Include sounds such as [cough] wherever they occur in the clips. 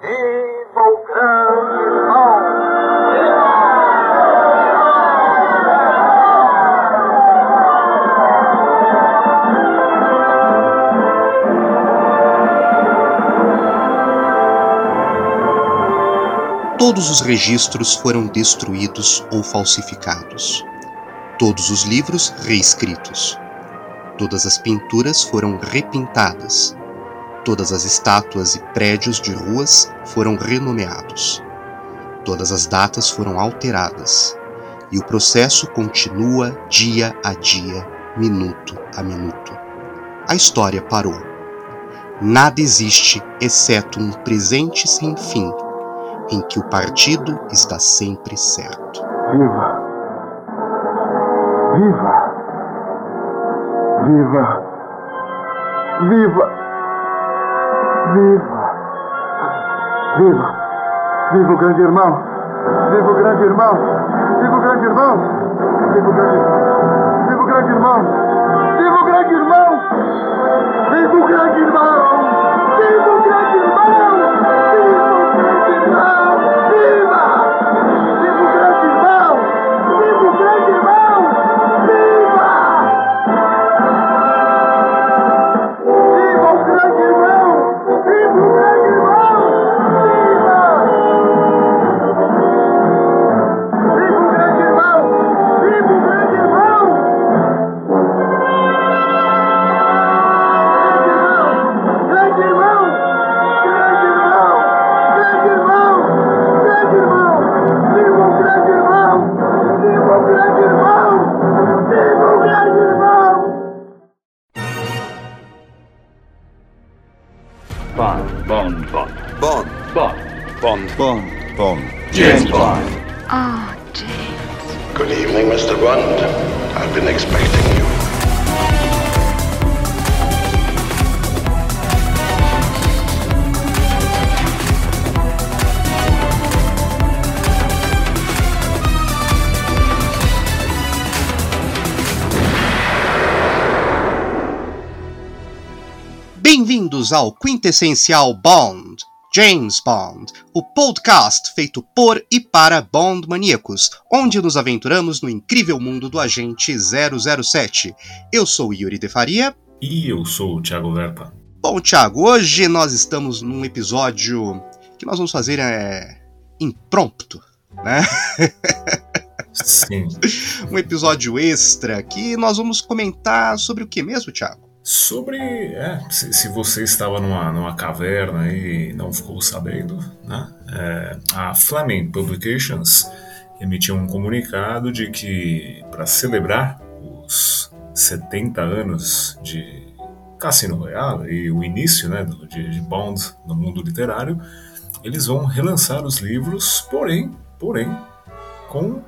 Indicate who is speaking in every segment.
Speaker 1: Viva o grande irmão!
Speaker 2: Todos os registros foram destruídos ou falsificados. Todos os livros reescritos. Todas as pinturas foram repintadas. Todas as estátuas e prédios de ruas foram renomeados. Todas as datas foram alteradas. E o processo continua dia a dia, minuto a minuto. A história parou. Nada existe exceto um presente sem fim, em que o partido está sempre certo.
Speaker 3: Viva! Viva! Viva! Viva! Viva! Viva! Viva o grande irmão! Viva o grande irmão! Viva o grande irmão! Viva o grande Viva o grande irmão! Viva o grande irmão! Viva o grande irmão!
Speaker 2: Bem-vindos ao Quintessencial Bond, James Bond, o podcast feito por e para Bond maníacos, onde nos aventuramos no incrível mundo do agente 007. Eu sou Yuri De Faria.
Speaker 4: E eu sou o Thiago Verpa.
Speaker 2: Bom, Thiago, hoje nós estamos num episódio que nós vamos fazer é, impromptu, né?
Speaker 4: Sim. [laughs]
Speaker 2: um episódio extra que nós vamos comentar sobre o que mesmo, Thiago?
Speaker 4: Sobre. É, se, se você estava numa, numa caverna e não ficou sabendo, né? É, a Fleming Publications emitiu um comunicado de que, para celebrar os 70 anos de Cassino Royale e o início né, do, de, de Bond no mundo literário, eles vão relançar os livros, porém, porém, com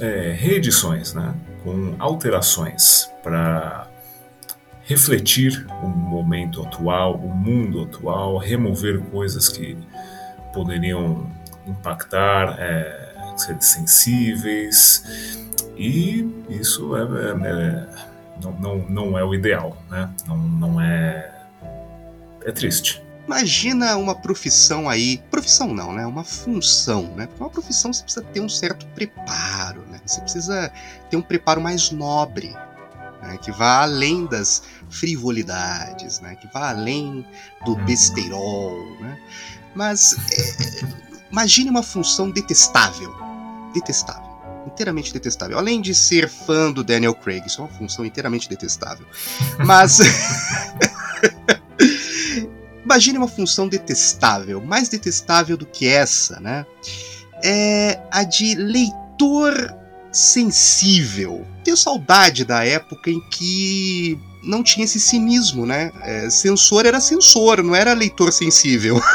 Speaker 4: é, reedições, né, com alterações para refletir o momento atual, o mundo atual, remover coisas que poderiam impactar, é, ser sensíveis, e isso é, é, não, não, não é o ideal, né? Não, não é. É triste.
Speaker 2: Imagina uma profissão aí, profissão não, né? Uma função, né? Porque uma profissão você precisa ter um certo preparo, né? Você precisa ter um preparo mais nobre, né? que vá além das frivolidades, né? Que vá além do besteirol, né? Mas é, imagine uma função detestável, detestável, inteiramente detestável. Além de ser fã do Daniel Craig, isso é uma função inteiramente detestável. Mas [laughs] imagine uma função detestável, mais detestável do que essa, né? É a de leitor sensível. Tenho saudade da época em que não tinha esse cinismo, né? É, censor era censor, não era leitor sensível. [laughs]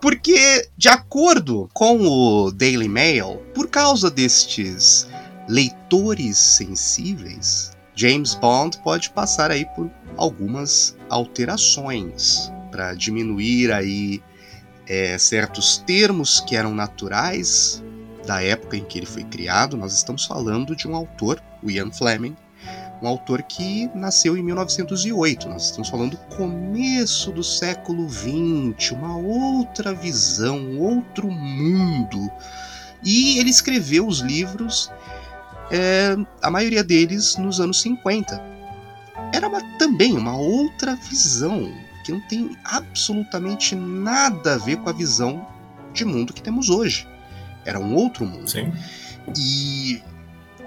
Speaker 2: Porque, de acordo com o Daily Mail, por causa destes leitores sensíveis, James Bond pode passar aí por algumas alterações para diminuir aí é, certos termos que eram naturais da época em que ele foi criado. Nós estamos falando de um autor, o Ian Fleming, um autor que nasceu em 1908. Nós estamos falando do começo do século XX, uma outra visão, outro mundo. E ele escreveu os livros, é, a maioria deles nos anos 50. Era uma, também uma outra visão, que não tem absolutamente nada a ver com a visão de mundo que temos hoje. Era um outro mundo.
Speaker 4: Sim.
Speaker 2: E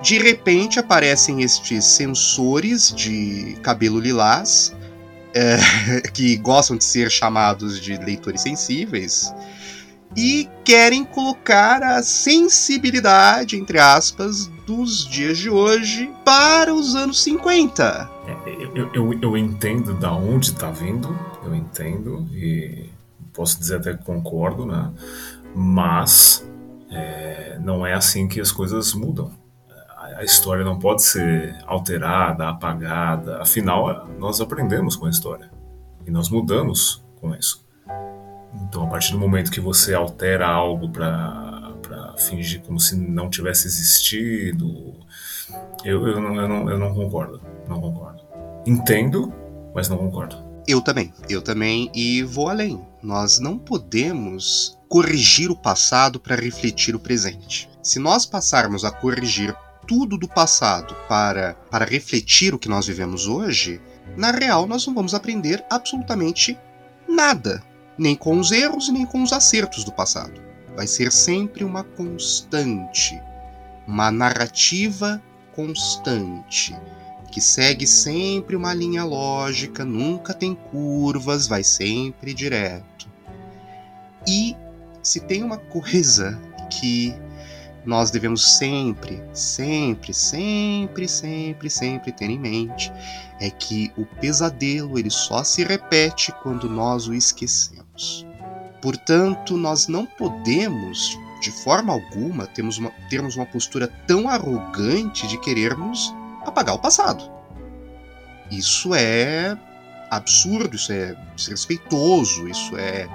Speaker 2: de repente aparecem estes sensores de cabelo lilás, é, [laughs] que gostam de ser chamados de leitores sensíveis, e querem colocar a sensibilidade, entre aspas, dos dias de hoje para os anos 50.
Speaker 4: É, eu, eu, eu entendo da onde está vindo, eu entendo, e posso dizer até que concordo, né? Mas é, não é assim que as coisas mudam. A história não pode ser alterada, apagada. Afinal, nós aprendemos com a história e nós mudamos com isso. Então, a partir do momento que você altera algo para fingir como se não tivesse existido, eu, eu, não, eu, não, eu não concordo. Não concordo. Entendo, mas não concordo.
Speaker 2: Eu também, eu também, e vou além. Nós não podemos corrigir o passado para refletir o presente. Se nós passarmos a corrigir tudo do passado para, para refletir o que nós vivemos hoje, na real nós não vamos aprender absolutamente nada, nem com os erros nem com os acertos do passado. Vai ser sempre uma constante, uma narrativa constante que segue sempre uma linha lógica, nunca tem curvas, vai sempre direto. E se tem uma coisa que nós devemos sempre, sempre, sempre, sempre, sempre ter em mente é que o pesadelo ele só se repete quando nós o esquecemos. Portanto, nós não podemos, de forma alguma, termos uma, termos uma postura tão arrogante de querermos apagar o passado. Isso é absurdo, isso é desrespeitoso, isso é,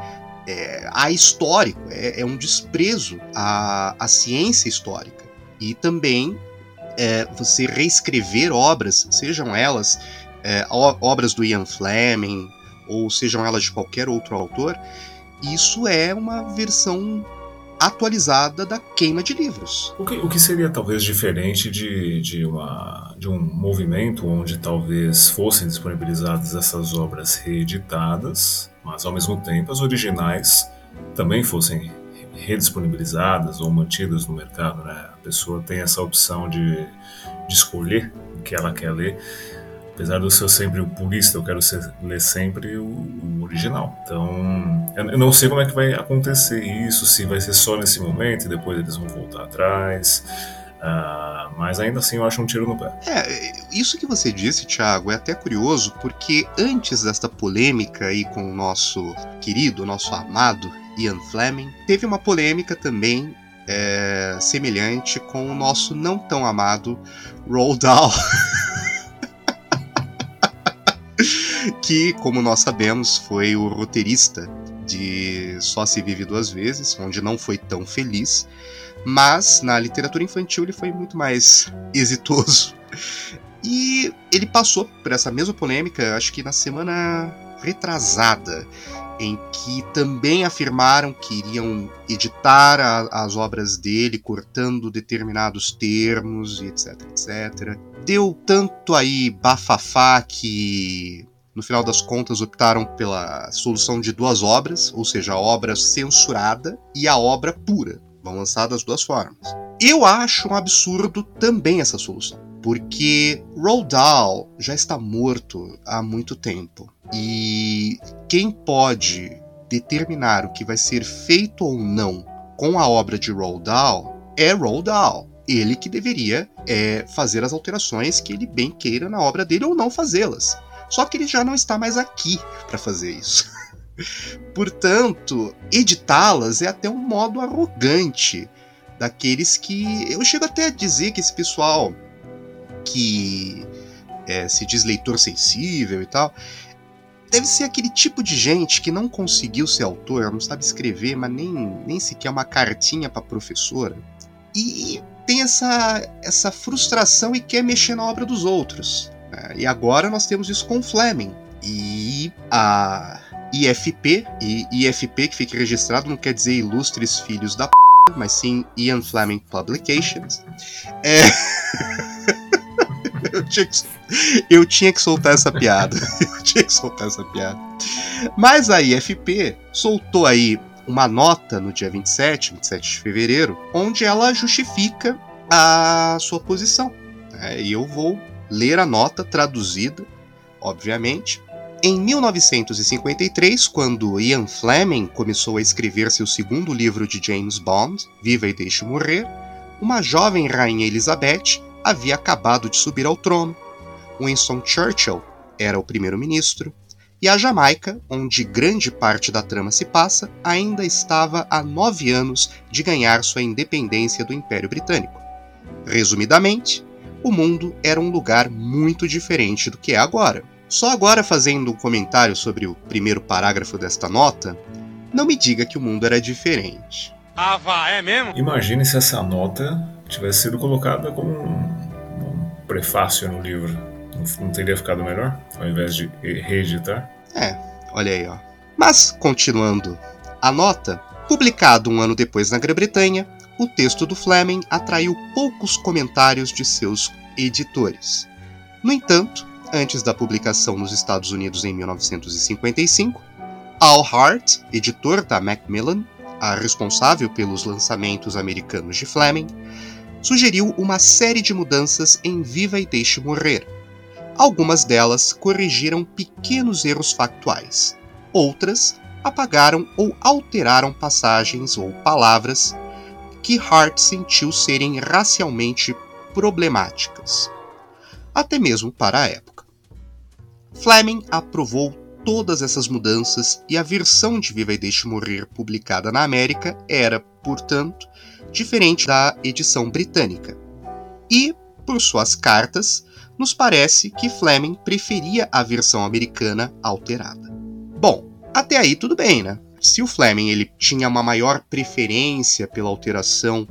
Speaker 2: é ahistórico, é, é um desprezo à, à ciência histórica. E também é, você reescrever obras, sejam elas é, obras do Ian Fleming, ou sejam elas de qualquer outro autor, isso é uma versão atualizada da queima de livros.
Speaker 4: O que, o que seria talvez diferente de, de, uma, de um movimento onde talvez fossem disponibilizadas essas obras reeditadas, mas ao mesmo tempo as originais também fossem redisponibilizadas ou mantidas no mercado, né? A pessoa tem essa opção de, de escolher o que ela quer ler apesar de eu ser sempre o purista, eu quero ser, ler sempre o, o, original. Então, eu não sei como é que vai acontecer isso, se vai ser só nesse momento e depois eles vão voltar atrás. Uh, mas ainda assim eu acho um tiro no pé.
Speaker 2: É, isso que você disse, Thiago, é até curioso, porque antes desta polêmica aí com o nosso querido, nosso amado Ian Fleming, teve uma polêmica também é, semelhante com o nosso não tão amado Roald Dahl. [laughs] [laughs] que, como nós sabemos, foi o roteirista de Só se vive duas vezes, onde não foi tão feliz, mas na literatura infantil ele foi muito mais [laughs] exitoso. E ele passou por essa mesma polêmica, acho que na semana retrasada, em que também afirmaram que iriam editar a, as obras dele, cortando determinados termos e etc, etc. Deu tanto aí bafafá que no final das contas, optaram pela solução de duas obras, ou seja, a obra censurada e a obra pura. Vão lançar das duas formas. Eu acho um absurdo também essa solução, porque Roald Dahl já está morto há muito tempo. E quem pode determinar o que vai ser feito ou não com a obra de Roald Dahl é Roald Dahl. Ele que deveria é, fazer as alterações que ele bem queira na obra dele ou não fazê-las. Só que ele já não está mais aqui para fazer isso. [laughs] Portanto, editá-las é até um modo arrogante daqueles que. Eu chego até a dizer que esse pessoal que é, se diz leitor sensível e tal, deve ser aquele tipo de gente que não conseguiu ser autor, não sabe escrever, mas nem, nem sequer uma cartinha para professora. E tem essa, essa frustração e quer mexer na obra dos outros. né? E agora nós temos isso com Fleming. E a IFP, e IFP que fica registrado não quer dizer Ilustres Filhos da P, mas sim Ian Fleming Publications. É... [laughs] [laughs] eu, tinha que, eu tinha que soltar essa piada. [laughs] eu tinha que soltar essa piada. Mas a IFP soltou aí uma nota no dia 27, 27 de fevereiro, onde ela justifica a sua posição. né? E eu vou ler a nota traduzida, obviamente. Em 1953, quando Ian Fleming começou a escrever seu segundo livro de James Bond, Viva e Deixe Morrer, uma jovem rainha Elizabeth havia acabado de subir ao trono. Winston Churchill era o primeiro-ministro, e a Jamaica, onde grande parte da trama se passa, ainda estava há nove anos de ganhar sua independência do Império Britânico. Resumidamente, o mundo era um lugar muito diferente do que é agora. Só agora fazendo um comentário sobre o primeiro parágrafo desta nota, não me diga que o mundo era diferente.
Speaker 4: Imagine se essa nota tivesse sido colocada como um, um prefácio no livro. Não, não teria ficado melhor? Ao invés de reeditar?
Speaker 2: É, olha aí, ó. Mas, continuando, a nota, publicado um ano depois na Grã-Bretanha, o texto do Fleming atraiu poucos comentários de seus editores. No entanto, antes da publicação nos Estados Unidos em 1955, Al Hart, editor da Macmillan, a responsável pelos lançamentos americanos de Fleming, sugeriu uma série de mudanças em Viva e Deixe Morrer. Algumas delas corrigiram pequenos erros factuais. Outras apagaram ou alteraram passagens ou palavras que Hart sentiu serem racialmente problemáticas, até mesmo para a época. Fleming aprovou todas essas mudanças e a versão de Viva e Deixe Morrer publicada na América era, portanto, diferente da edição britânica. E, por suas cartas, nos parece que Fleming preferia a versão americana alterada. Bom, até aí tudo bem, né? Se o Fleming ele tinha uma maior preferência pela alteração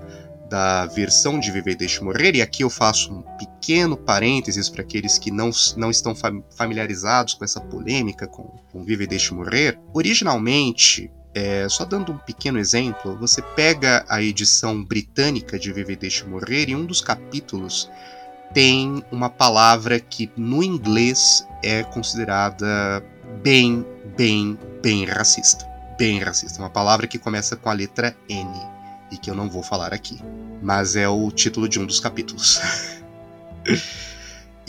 Speaker 2: da versão de Viver Deixe Morrer, e aqui eu faço um pequeno parênteses para aqueles que não, não estão fam- familiarizados com essa polêmica com, com Viver Deixe Morrer. Originalmente, é, só dando um pequeno exemplo, você pega a edição britânica de Viver e Deixe Morrer e um dos capítulos tem uma palavra que no inglês é considerada bem, bem, bem racista. Bem racista. Uma palavra que começa com a letra N e que eu não vou falar aqui. Mas é o título de um dos capítulos. [laughs]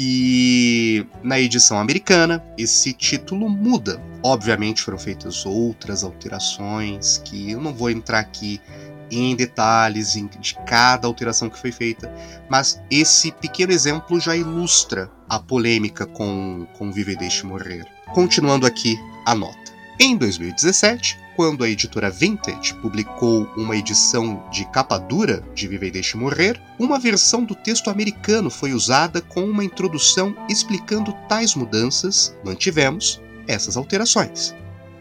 Speaker 2: e na edição americana, esse título muda. Obviamente foram feitas outras alterações que eu não vou entrar aqui em detalhes de cada alteração que foi feita, mas esse pequeno exemplo já ilustra a polêmica com, com Vive e Deixe Morrer. Continuando aqui a nota. Em 2017, quando a editora Vintage publicou uma edição de capa dura de Vive e Deixe Morrer, uma versão do texto americano foi usada com uma introdução explicando tais mudanças, mantivemos essas alterações.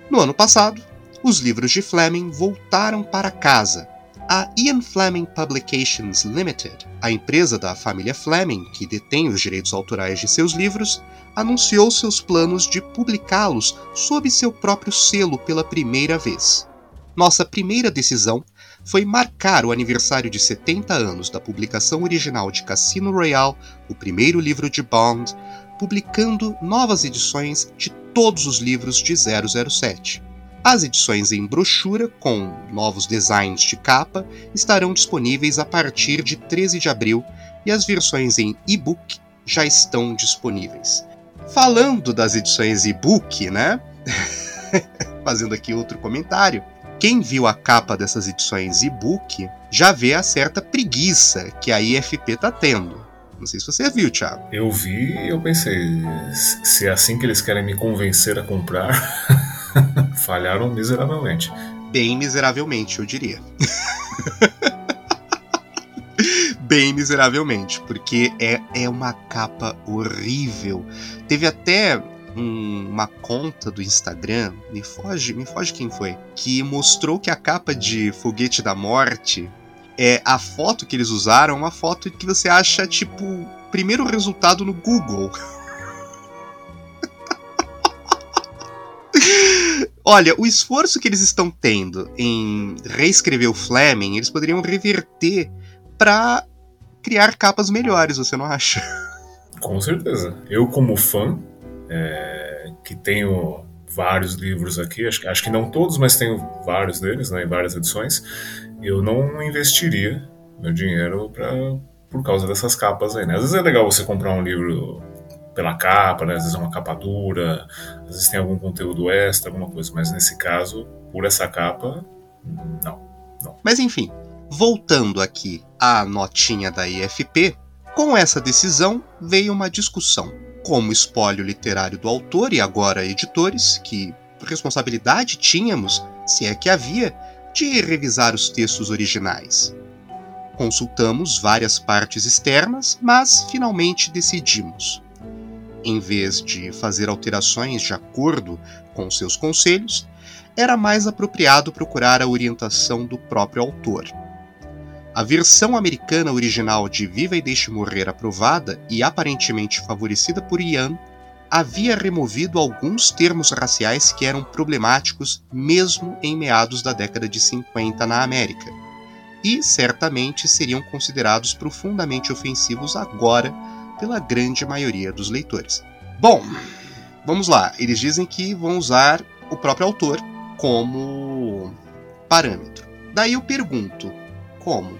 Speaker 2: No ano passado, os livros de Fleming voltaram para casa. A Ian Fleming Publications Limited, a empresa da família Fleming que detém os direitos autorais de seus livros, anunciou seus planos de publicá-los sob seu próprio selo pela primeira vez. Nossa primeira decisão foi marcar o aniversário de 70 anos da publicação original de Cassino Royale, o primeiro livro de Bond, publicando novas edições de todos os livros de 007. As edições em brochura, com novos designs de capa, estarão disponíveis a partir de 13 de abril e as versões em e-book já estão disponíveis. Falando das edições e-book, né? [laughs] Fazendo aqui outro comentário. Quem viu a capa dessas edições e-book já vê a certa preguiça que a IFP tá tendo. Não sei se você viu, Thiago.
Speaker 4: Eu vi e eu pensei, se é assim que eles querem me convencer a comprar, [laughs] falharam miseravelmente.
Speaker 2: Bem miseravelmente, eu diria. [laughs] Bem miseravelmente, porque é, é uma capa horrível. Teve até um- uma conta do Instagram, me foge, me foge quem foi, que mostrou que a capa de Foguete da Morte é a foto que eles usaram, uma foto que você acha tipo primeiro resultado no Google. [laughs] Olha, o esforço que eles estão tendo em reescrever o Fleming, eles poderiam reverter para criar capas melhores, você não acha? [laughs]
Speaker 4: Com certeza. Eu, como fã, é, que tenho vários livros aqui, acho, acho que não todos, mas tenho vários deles, né, em várias edições, eu não investiria meu dinheiro pra, por causa dessas capas aí, né? Às vezes é legal você comprar um livro pela capa, né? Às vezes é uma capa dura, às vezes tem algum conteúdo extra, alguma coisa, mas nesse caso, por essa capa, não. não.
Speaker 2: Mas enfim, voltando aqui à notinha da IFP, com essa decisão veio uma discussão. Como espólio literário do autor e agora editores, que responsabilidade tínhamos, se é que havia, de revisar os textos originais. Consultamos várias partes externas, mas finalmente decidimos. Em vez de fazer alterações de acordo com seus conselhos, era mais apropriado procurar a orientação do próprio autor. A versão americana original de Viva e Deixe Morrer aprovada e aparentemente favorecida por Ian havia removido alguns termos raciais que eram problemáticos mesmo em meados da década de 50 na América, e certamente seriam considerados profundamente ofensivos agora pela grande maioria dos leitores. Bom, vamos lá. Eles dizem que vão usar o próprio autor como parâmetro. Daí eu pergunto, como?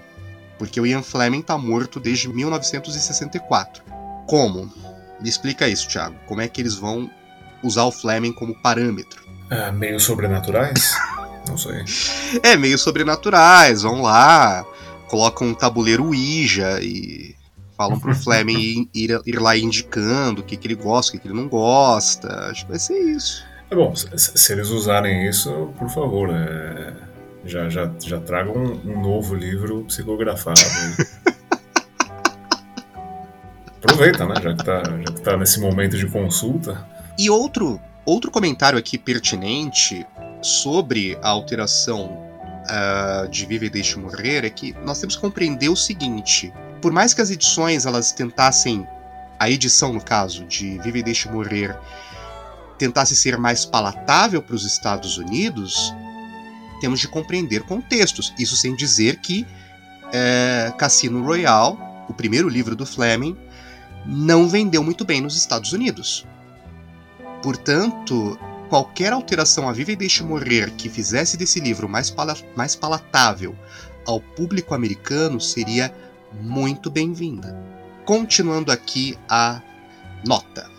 Speaker 2: Porque o Ian Fleming está morto desde 1964. Como? Me explica isso, Thiago. Como é que eles vão usar o Fleming como parâmetro?
Speaker 4: É, meio sobrenaturais? [laughs] Não sei.
Speaker 2: É, meio sobrenaturais. Vão lá, colocam um tabuleiro Ouija e falam pro [laughs] Fleming ir, ir, lá indicando o que, que ele gosta, o que, que ele não gosta. Acho que vai ser isso.
Speaker 4: É bom, se, se eles usarem isso, por favor, é, já, já, já tragam um, um novo livro psicografado. [laughs] Aproveita, né? Já que, tá, já que tá nesse momento de consulta.
Speaker 2: E outro, outro comentário aqui pertinente sobre a alteração uh, de Viva e Deixe Morrer é que nós temos que compreender o seguinte: por mais que as edições elas tentassem, a edição no caso de Viva e Deixe Morrer, tentasse ser mais palatável para os Estados Unidos, temos de compreender contextos. Isso sem dizer que é, Cassino Royale, o primeiro livro do Fleming, não vendeu muito bem nos Estados Unidos. Portanto, qualquer alteração a Viva e Deixe Morrer que fizesse desse livro mais, pala mais palatável ao público americano seria muito bem-vinda. Continuando aqui a nota.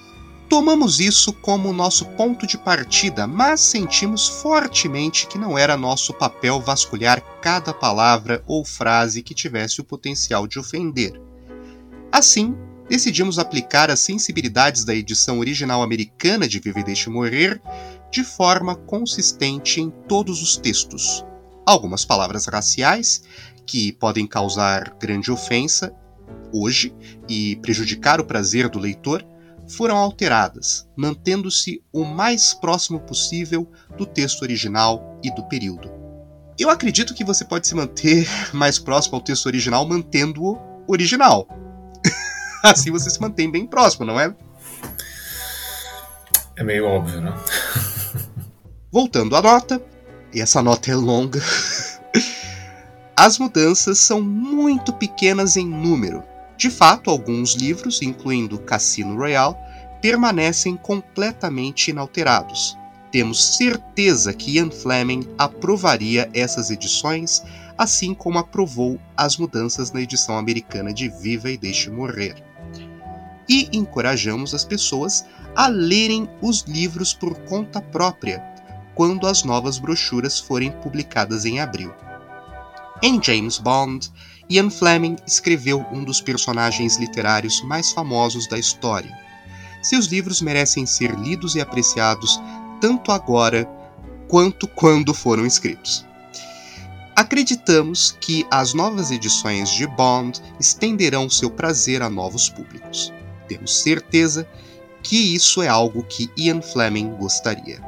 Speaker 2: Tomamos isso como nosso ponto de partida, mas sentimos fortemente que não era nosso papel vasculhar cada palavra ou frase que tivesse o potencial de ofender. Assim, decidimos aplicar as sensibilidades da edição original americana de Viver Deixe Morrer de forma consistente em todos os textos. Algumas palavras raciais, que podem causar grande ofensa hoje e prejudicar o prazer do leitor, foram alteradas, mantendo-se o mais próximo possível do texto original e do período. Eu acredito que você pode se manter [laughs] mais próximo ao texto original mantendo-o original. [laughs] assim você se mantém bem próximo, não é?
Speaker 4: É meio óbvio, né? [laughs]
Speaker 2: Voltando à nota, e essa nota é longa. As mudanças são muito pequenas em número. De fato, alguns livros, incluindo Cassino Royale, permanecem completamente inalterados. Temos certeza que Ian Fleming aprovaria essas edições, assim como aprovou as mudanças na edição americana de Viva e Deixe Morrer e encorajamos as pessoas a lerem os livros por conta própria quando as novas brochuras forem publicadas em abril. Em James Bond, Ian Fleming escreveu um dos personagens literários mais famosos da história. Seus livros merecem ser lidos e apreciados tanto agora quanto quando foram escritos. Acreditamos que as novas edições de Bond estenderão seu prazer a novos públicos temos certeza que isso é algo que Ian Fleming gostaria.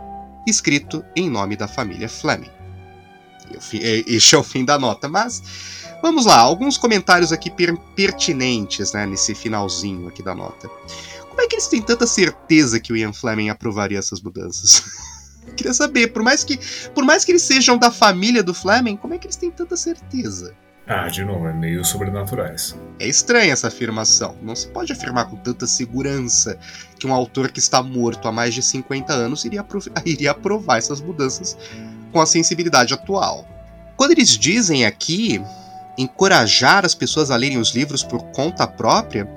Speaker 2: Escrito em nome da família Fleming. Este é o fim da nota. Mas vamos lá, alguns comentários aqui per pertinentes né, nesse finalzinho aqui da nota. Como é que eles têm tanta certeza que o Ian Fleming aprovaria essas mudanças? [laughs] Queria saber, por mais que por mais que eles sejam da família do Fleming, como é que eles têm tanta certeza?
Speaker 4: Ah, de novo, é meio sobrenaturais.
Speaker 2: É estranha essa afirmação. Não se pode afirmar com tanta segurança que um autor que está morto há mais de 50 anos iria, [laughs] iria aprovar essas mudanças com a sensibilidade atual. Quando eles dizem aqui encorajar as pessoas a lerem os livros por conta própria,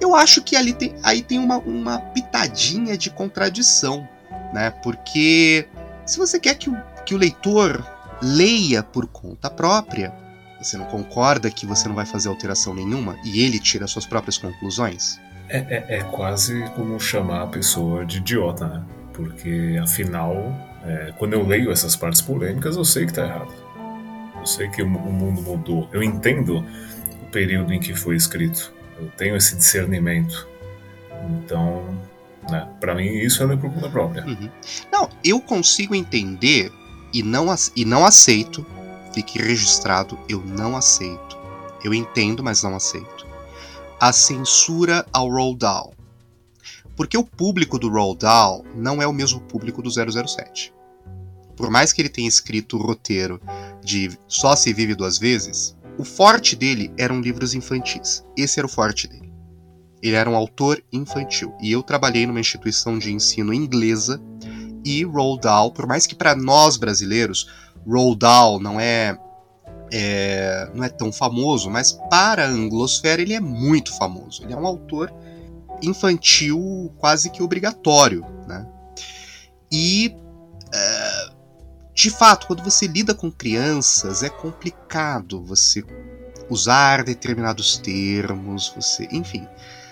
Speaker 2: eu acho que ali tem, aí tem uma, uma pitadinha de contradição, né? Porque se você quer que o, que o leitor leia por conta própria, você não concorda que você não vai fazer alteração nenhuma e ele tira suas próprias conclusões?
Speaker 4: É, é, é quase como chamar a pessoa de idiota, né? Porque afinal, é, quando eu leio essas partes polêmicas, eu sei que tá errado. Eu sei que o, mundo mudou. Eu entendo o período em que foi escrito. Eu tenho esse discernimento. Então, né, para mim, isso é por conta própria.
Speaker 2: Uhum. Não, eu consigo entender e não, e não aceito Fique registrado, eu não aceito. Eu entendo, mas não aceito. A censura ao Roald Dahl. Porque o público do Roald Dahl não é o mesmo público do 007. Por mais que ele tenha escrito o roteiro de Só se vive duas vezes, o forte dele eram livros infantis. Esse era o forte dele. Ele era um autor infantil. E eu trabalhei numa instituição de ensino inglesa e Roald Dahl, por mais que para nós brasileiros Roald Dahl não é, é, não é tão famoso, mas para a anglosfera ele é muito famoso. Ele é um autor infantil quase que obrigatório, né? E é, de fato, quando você lida com crianças, é complicado você usar determinados termos, você, enfim,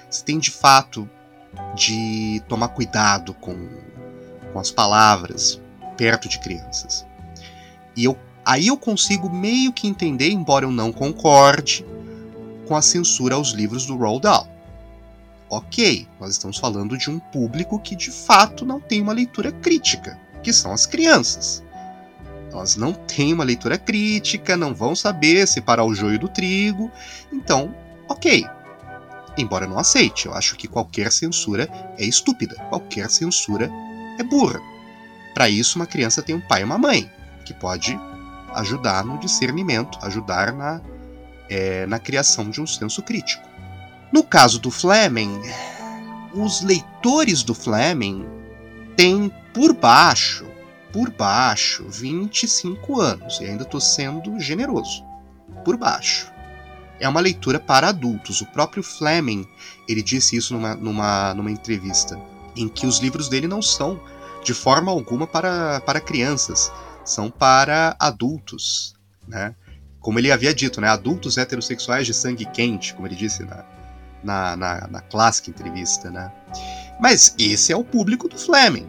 Speaker 2: você tem de fato de tomar cuidado com, com as palavras perto de crianças. E eu, aí eu consigo meio que entender, embora eu não concorde, com a censura aos livros do Roald Dahl. Ok, nós estamos falando de um público que de fato não tem uma leitura crítica, que são as crianças. Elas não têm uma leitura crítica, não vão saber separar o joio do trigo, então, ok. Embora não aceite, eu acho que qualquer censura é estúpida, qualquer censura é burra. Para isso, uma criança tem um pai e uma mãe que pode ajudar no discernimento, ajudar na, é, na criação de um senso crítico. No caso do Fleming, os leitores do Fleming têm por baixo, por baixo, 25 anos, e ainda estou sendo generoso, por baixo. É uma leitura para adultos. O próprio Fleming, ele disse isso numa, numa, numa entrevista, em que os livros dele não são de forma alguma para, para crianças são para adultos, né? Como ele havia dito, né? Adultos heterossexuais de sangue quente, como ele disse na, na, na, na clássica entrevista, né? Mas esse é o público do Fleming.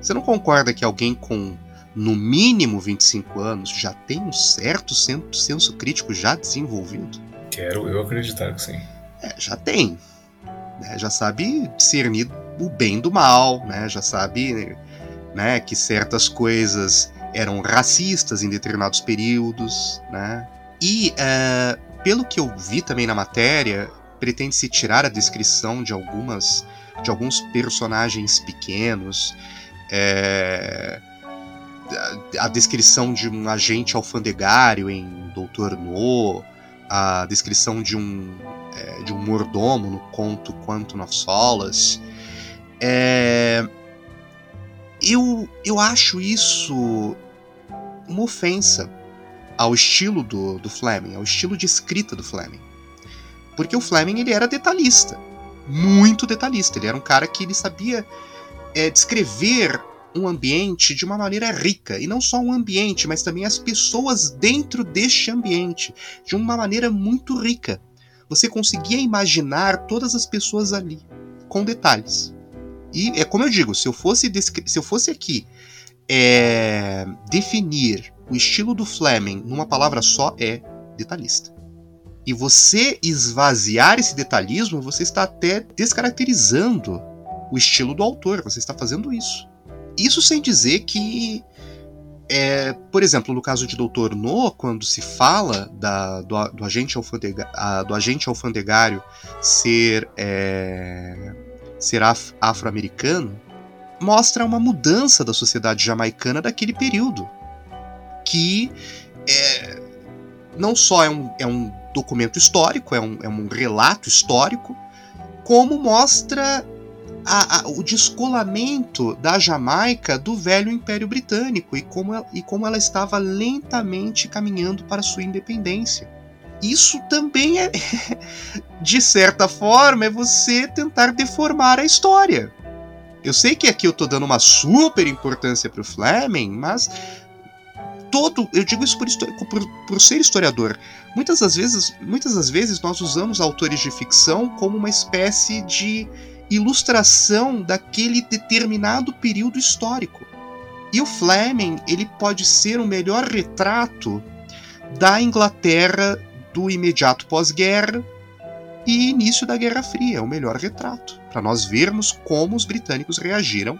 Speaker 2: Você não concorda que alguém com no mínimo 25 anos já tem um certo senso crítico já desenvolvido?
Speaker 4: Quero eu acreditar que sim.
Speaker 2: É, já tem. Né? Já sabe discernir o bem do mal, né? Já sabe né, que certas coisas eram racistas em determinados períodos, né? E uh, pelo que eu vi também na matéria, pretende-se tirar a descrição de algumas de alguns personagens pequenos, é, a, descrição de um agente alfandegário em Doutor No, a descrição de um é, de um mordomo no conto of Solace. É, eu, eu acho isso uma ofensa ao estilo do, do Fleming, ao estilo de escrita do Fleming. Porque o Fleming ele era detalhista, muito detalhista. Ele era um cara que ele sabia é, descrever um ambiente de uma maneira rica. E não só um ambiente, mas também as pessoas dentro deste ambiente, de uma maneira muito rica. Você conseguia imaginar todas as pessoas ali, com detalhes. E é como eu digo, se eu fosse, se eu fosse aqui é, definir o estilo do Fleming numa palavra só é detalhista. E você esvaziar esse detalhismo, você está até descaracterizando o estilo do autor, você está fazendo isso. Isso sem dizer que é, por exemplo, no caso de Dr. No, quando se fala da, do, do, agente a, do, agente alfandegário ser, é, ser af, afro-americano, mostra uma mudança da sociedade jamaicana daquele período. Que é, não só é um, é um documento histórico, é um, é um relato histórico, como mostra a, a, o descolamento da Jamaica do velho Império Britânico e como, ela, e como ela estava lentamente caminhando para sua independência. Isso também é, [laughs] de certa forma, é você tentar deformar a história. Eu sei que aqui eu estou dando uma super importância para o Fleming, mas todo, eu digo isso por, por, por, ser historiador. Muitas das vezes, muitas das vezes nós usamos autores de ficção como uma espécie de ilustração daquele determinado período histórico. E o Fleming ele pode ser o melhor retrato da Inglaterra do imediato pós-guerra e início da Guerra Fria, o melhor retrato, para nós vermos como os britânicos reagiram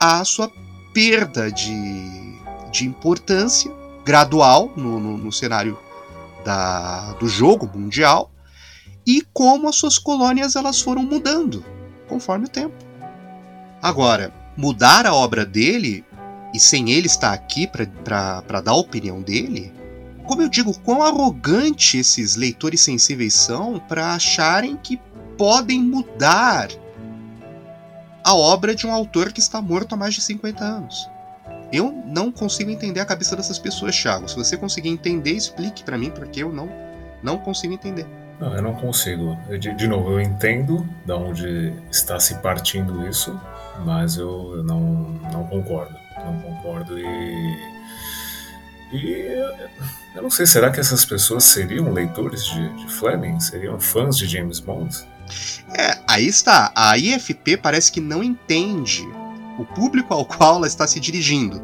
Speaker 2: à sua perda de, de importância gradual no, no, no cenário da, do jogo mundial e como as suas colônias elas foram mudando conforme o tempo. Agora, mudar a obra dele, e sem ele estar aqui para dar a opinião dele, como eu digo, quão arrogante esses leitores sensíveis são para acharem que podem mudar a obra de um autor que está morto há mais de 50 anos. Eu não consigo entender a cabeça dessas pessoas, Thiago. Se você conseguir entender, explique para mim, porque eu não, não consigo entender.
Speaker 4: Não, eu não consigo. de, de, novo, eu entendo de onde está se partindo isso, mas eu, eu não, não concordo. Não concordo e. E eu não sei, será que essas pessoas seriam leitores de, de Fleming? Seriam fãs de James Bond?
Speaker 2: É, aí está. A IFP parece que não entende o público ao qual ela está se dirigindo.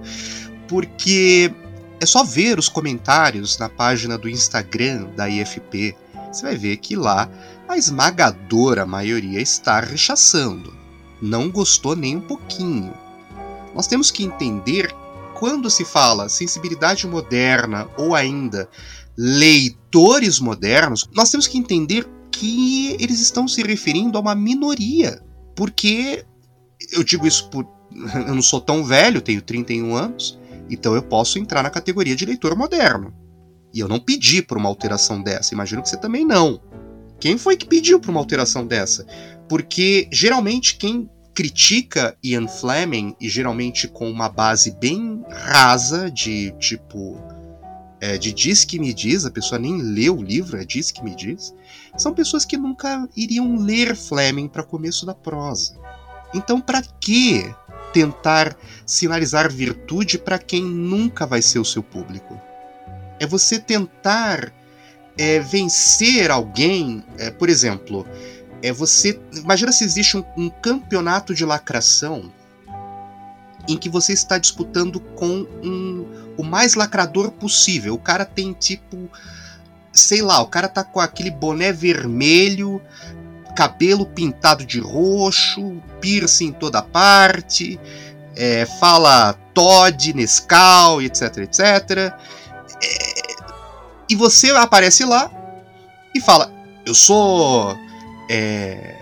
Speaker 2: Porque é só ver os comentários na página do Instagram da IFP você vai ver que lá a esmagadora maioria está rechaçando. Não gostou nem um pouquinho. Nós temos que entender quando se fala sensibilidade moderna ou ainda leitores modernos, nós temos que entender que eles estão se referindo a uma minoria. Porque eu digo isso por. [laughs] Eu não sou tão velho, tenho 31 anos, então eu posso entrar na categoria de leitor moderno. E eu não pedi por uma alteração dessa, imagino que você também não. Quem foi que pediu por uma alteração dessa? Porque geralmente quem critica Ian Fleming, e geralmente com uma base bem rasa de tipo. É, de diz que me diz, a pessoa nem leu o livro, é diz que me diz, são pessoas que nunca iriam ler Fleming para começo da prosa. Então, para que tentar sinalizar virtude para quem nunca vai ser o seu público? é você tentar é, vencer alguém. É, por exemplo, é você. Imagina se existe um, um, campeonato de lacração em que você está disputando com um, o mais lacrador possível. O cara tem tipo. Sei lá, o cara tá com aquele boné vermelho, cabelo pintado de roxo, piercing em toda parte, é, fala Todd, Nescau, etc, etc. E você aparece lá e fala: Eu sou. É,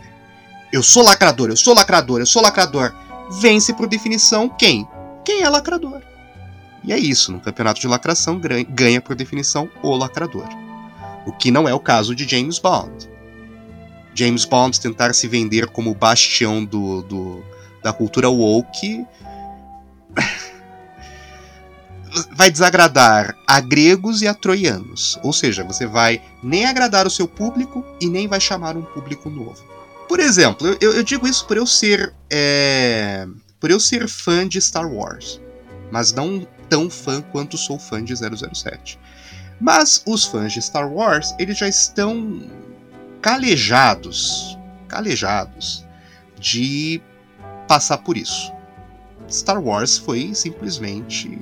Speaker 2: eu sou lacrador, eu sou lacrador, eu sou lacrador. Vence por definição quem? Quem é lacrador. E é isso, no campeonato de lacração ganha por definição o lacrador. O que não é o caso de James Bond. James Bond tentar se vender como bastião do, do da cultura woke [laughs] vai desagradar a gregos e a troianos. Ou seja, você vai nem agradar o seu público e nem vai chamar um público novo. Por exemplo, eu, eu digo isso por eu ser é, por eu ser fã de Star Wars, mas não tão fã quanto sou fã de 007. Mas os fãs de Star Wars, eles já estão calejados, calejados de passar por isso. Star Wars foi simplesmente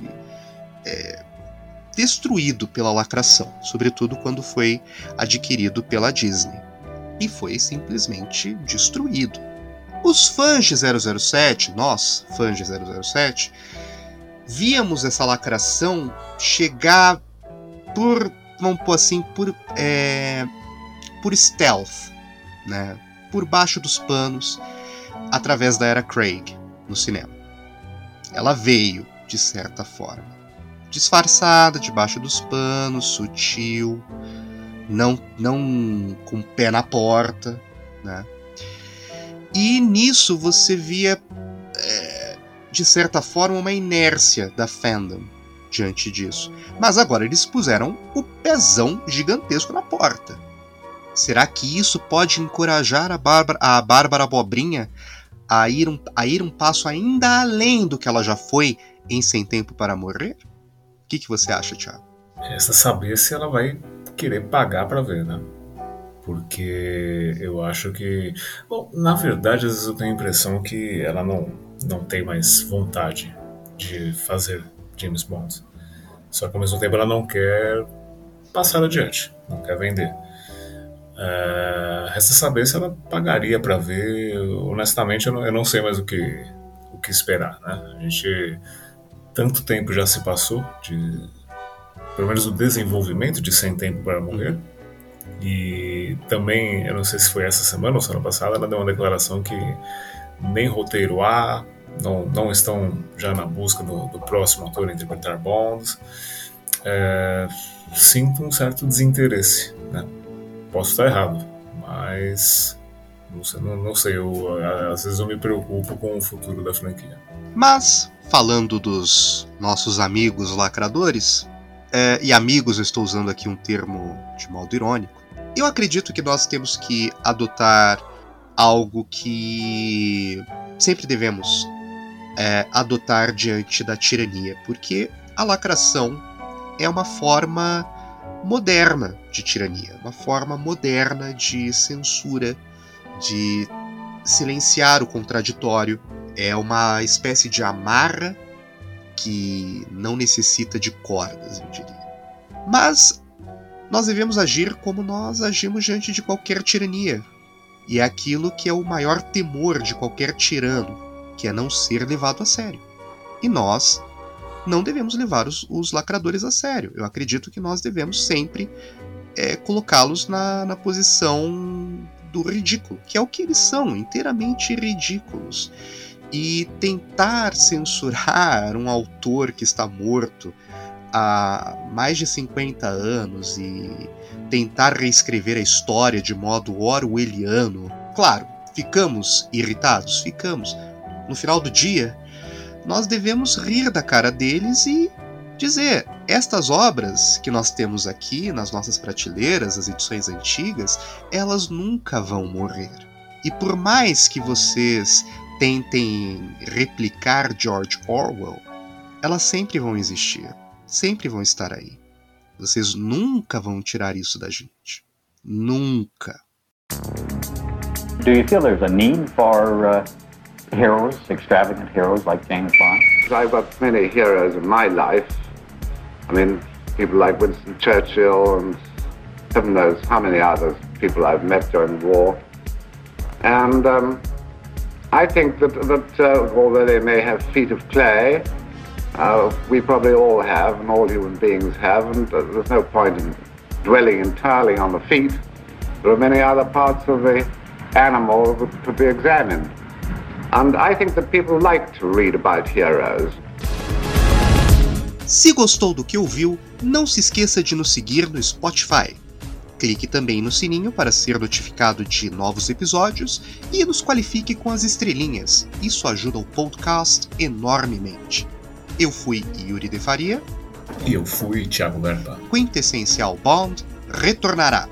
Speaker 2: é, destruído pela lacração, sobretudo quando foi adquirido pela Disney. E foi simplesmente destruído. Os fãs de 007, nós, fãs de 007, víamos essa lacração chegar por, vamos pôr assim, por, é, por stealth, né? por baixo dos panos, através da era Craig no cinema. Ela veio, de certa forma, disfarçada, debaixo dos panos, sutil, não, não com o pé na porta, né? E nisso você via, é, de certa forma, uma inércia da fandom diante disso. Mas agora eles puseram o pezão gigantesco na porta. Será que isso pode encorajar a Bárbara, a Bárbara Bobrinha a ir, um, a ir um passo ainda além do que ela já foi em Sem Tempo para Morrer? O que, que você acha, Thiago?
Speaker 4: Resta saber se ela vai querer pagar para ver, né? Porque eu acho que. Bom, na verdade, às vezes eu tenho a impressão que ela não, não tem mais vontade de fazer James Bond. Só que ao mesmo tempo ela não quer passar adiante, não quer vender. Uh, resta saber se ela pagaria para ver. Honestamente, eu não, eu não, sei mais o que, o que esperar. Né? A gente. Tanto tempo já se passou, de, pelo menos o desenvolvimento de Sem Tempo para Morrer. E também, eu não sei se foi essa semana ou semana passada, ela deu uma declaração que nem roteiro A, não, não estão já na busca do, do próximo ator interpretar Bond. É, sinto um certo desinteresse, né? Posso estar errado, mas não sei, não, não sei eu, às vezes eu me preocupo com o futuro da franquia.
Speaker 2: Mas, falando dos nossos amigos lacradores, é, e amigos eu estou usando aqui um termo de modo irônico, eu acredito que nós temos que adotar algo que sempre devemos é, adotar diante da tirania, porque a lacração é uma forma moderna de tirania, uma forma moderna de censura, de silenciar o contraditório. É uma espécie de amarra que não necessita de cordas, eu diria. Mas nós devemos agir como nós agimos diante de qualquer tirania. E é aquilo que é o maior temor de qualquer tirano, que é não ser levado a sério. E nós não devemos levar os, os lacradores a sério. Eu acredito que nós devemos sempre é, colocá-los na, na posição do ridículo, que é o que eles são, inteiramente ridículos. E tentar censurar um autor que está morto há mais de 50 anos e tentar reescrever a história de modo orwelliano, claro, ficamos irritados, ficamos. No final do dia, nós devemos rir da cara deles e dizer: estas obras que nós temos aqui nas nossas prateleiras, as edições antigas, elas nunca vão morrer. E por mais que vocês tentem replicar George Orwell, elas sempre vão existir, sempre vão estar aí. Vocês nunca vão tirar isso da gente. Nunca.
Speaker 5: Do you feel there's a need for uh... heroes, extravagant heroes like James Bond?
Speaker 6: I've got many heroes in my life. I mean, people like Winston Churchill and heaven knows how many others people I've met during war. And um, I think that, that uh, although they may have feet of clay, uh, we probably all have, and all human beings have, and uh, there's no point in dwelling entirely on the feet. There are many other parts of the animal that could be examined. And I think that people like to read about heroes.
Speaker 2: Se gostou do que ouviu, não se esqueça de nos seguir no Spotify. Clique também no sininho para ser notificado de novos episódios e nos qualifique com as estrelinhas. Isso ajuda o podcast enormemente. Eu fui Yuri de Faria.
Speaker 4: E eu fui Thiago Berta.
Speaker 2: Quintessencial Bond retornará.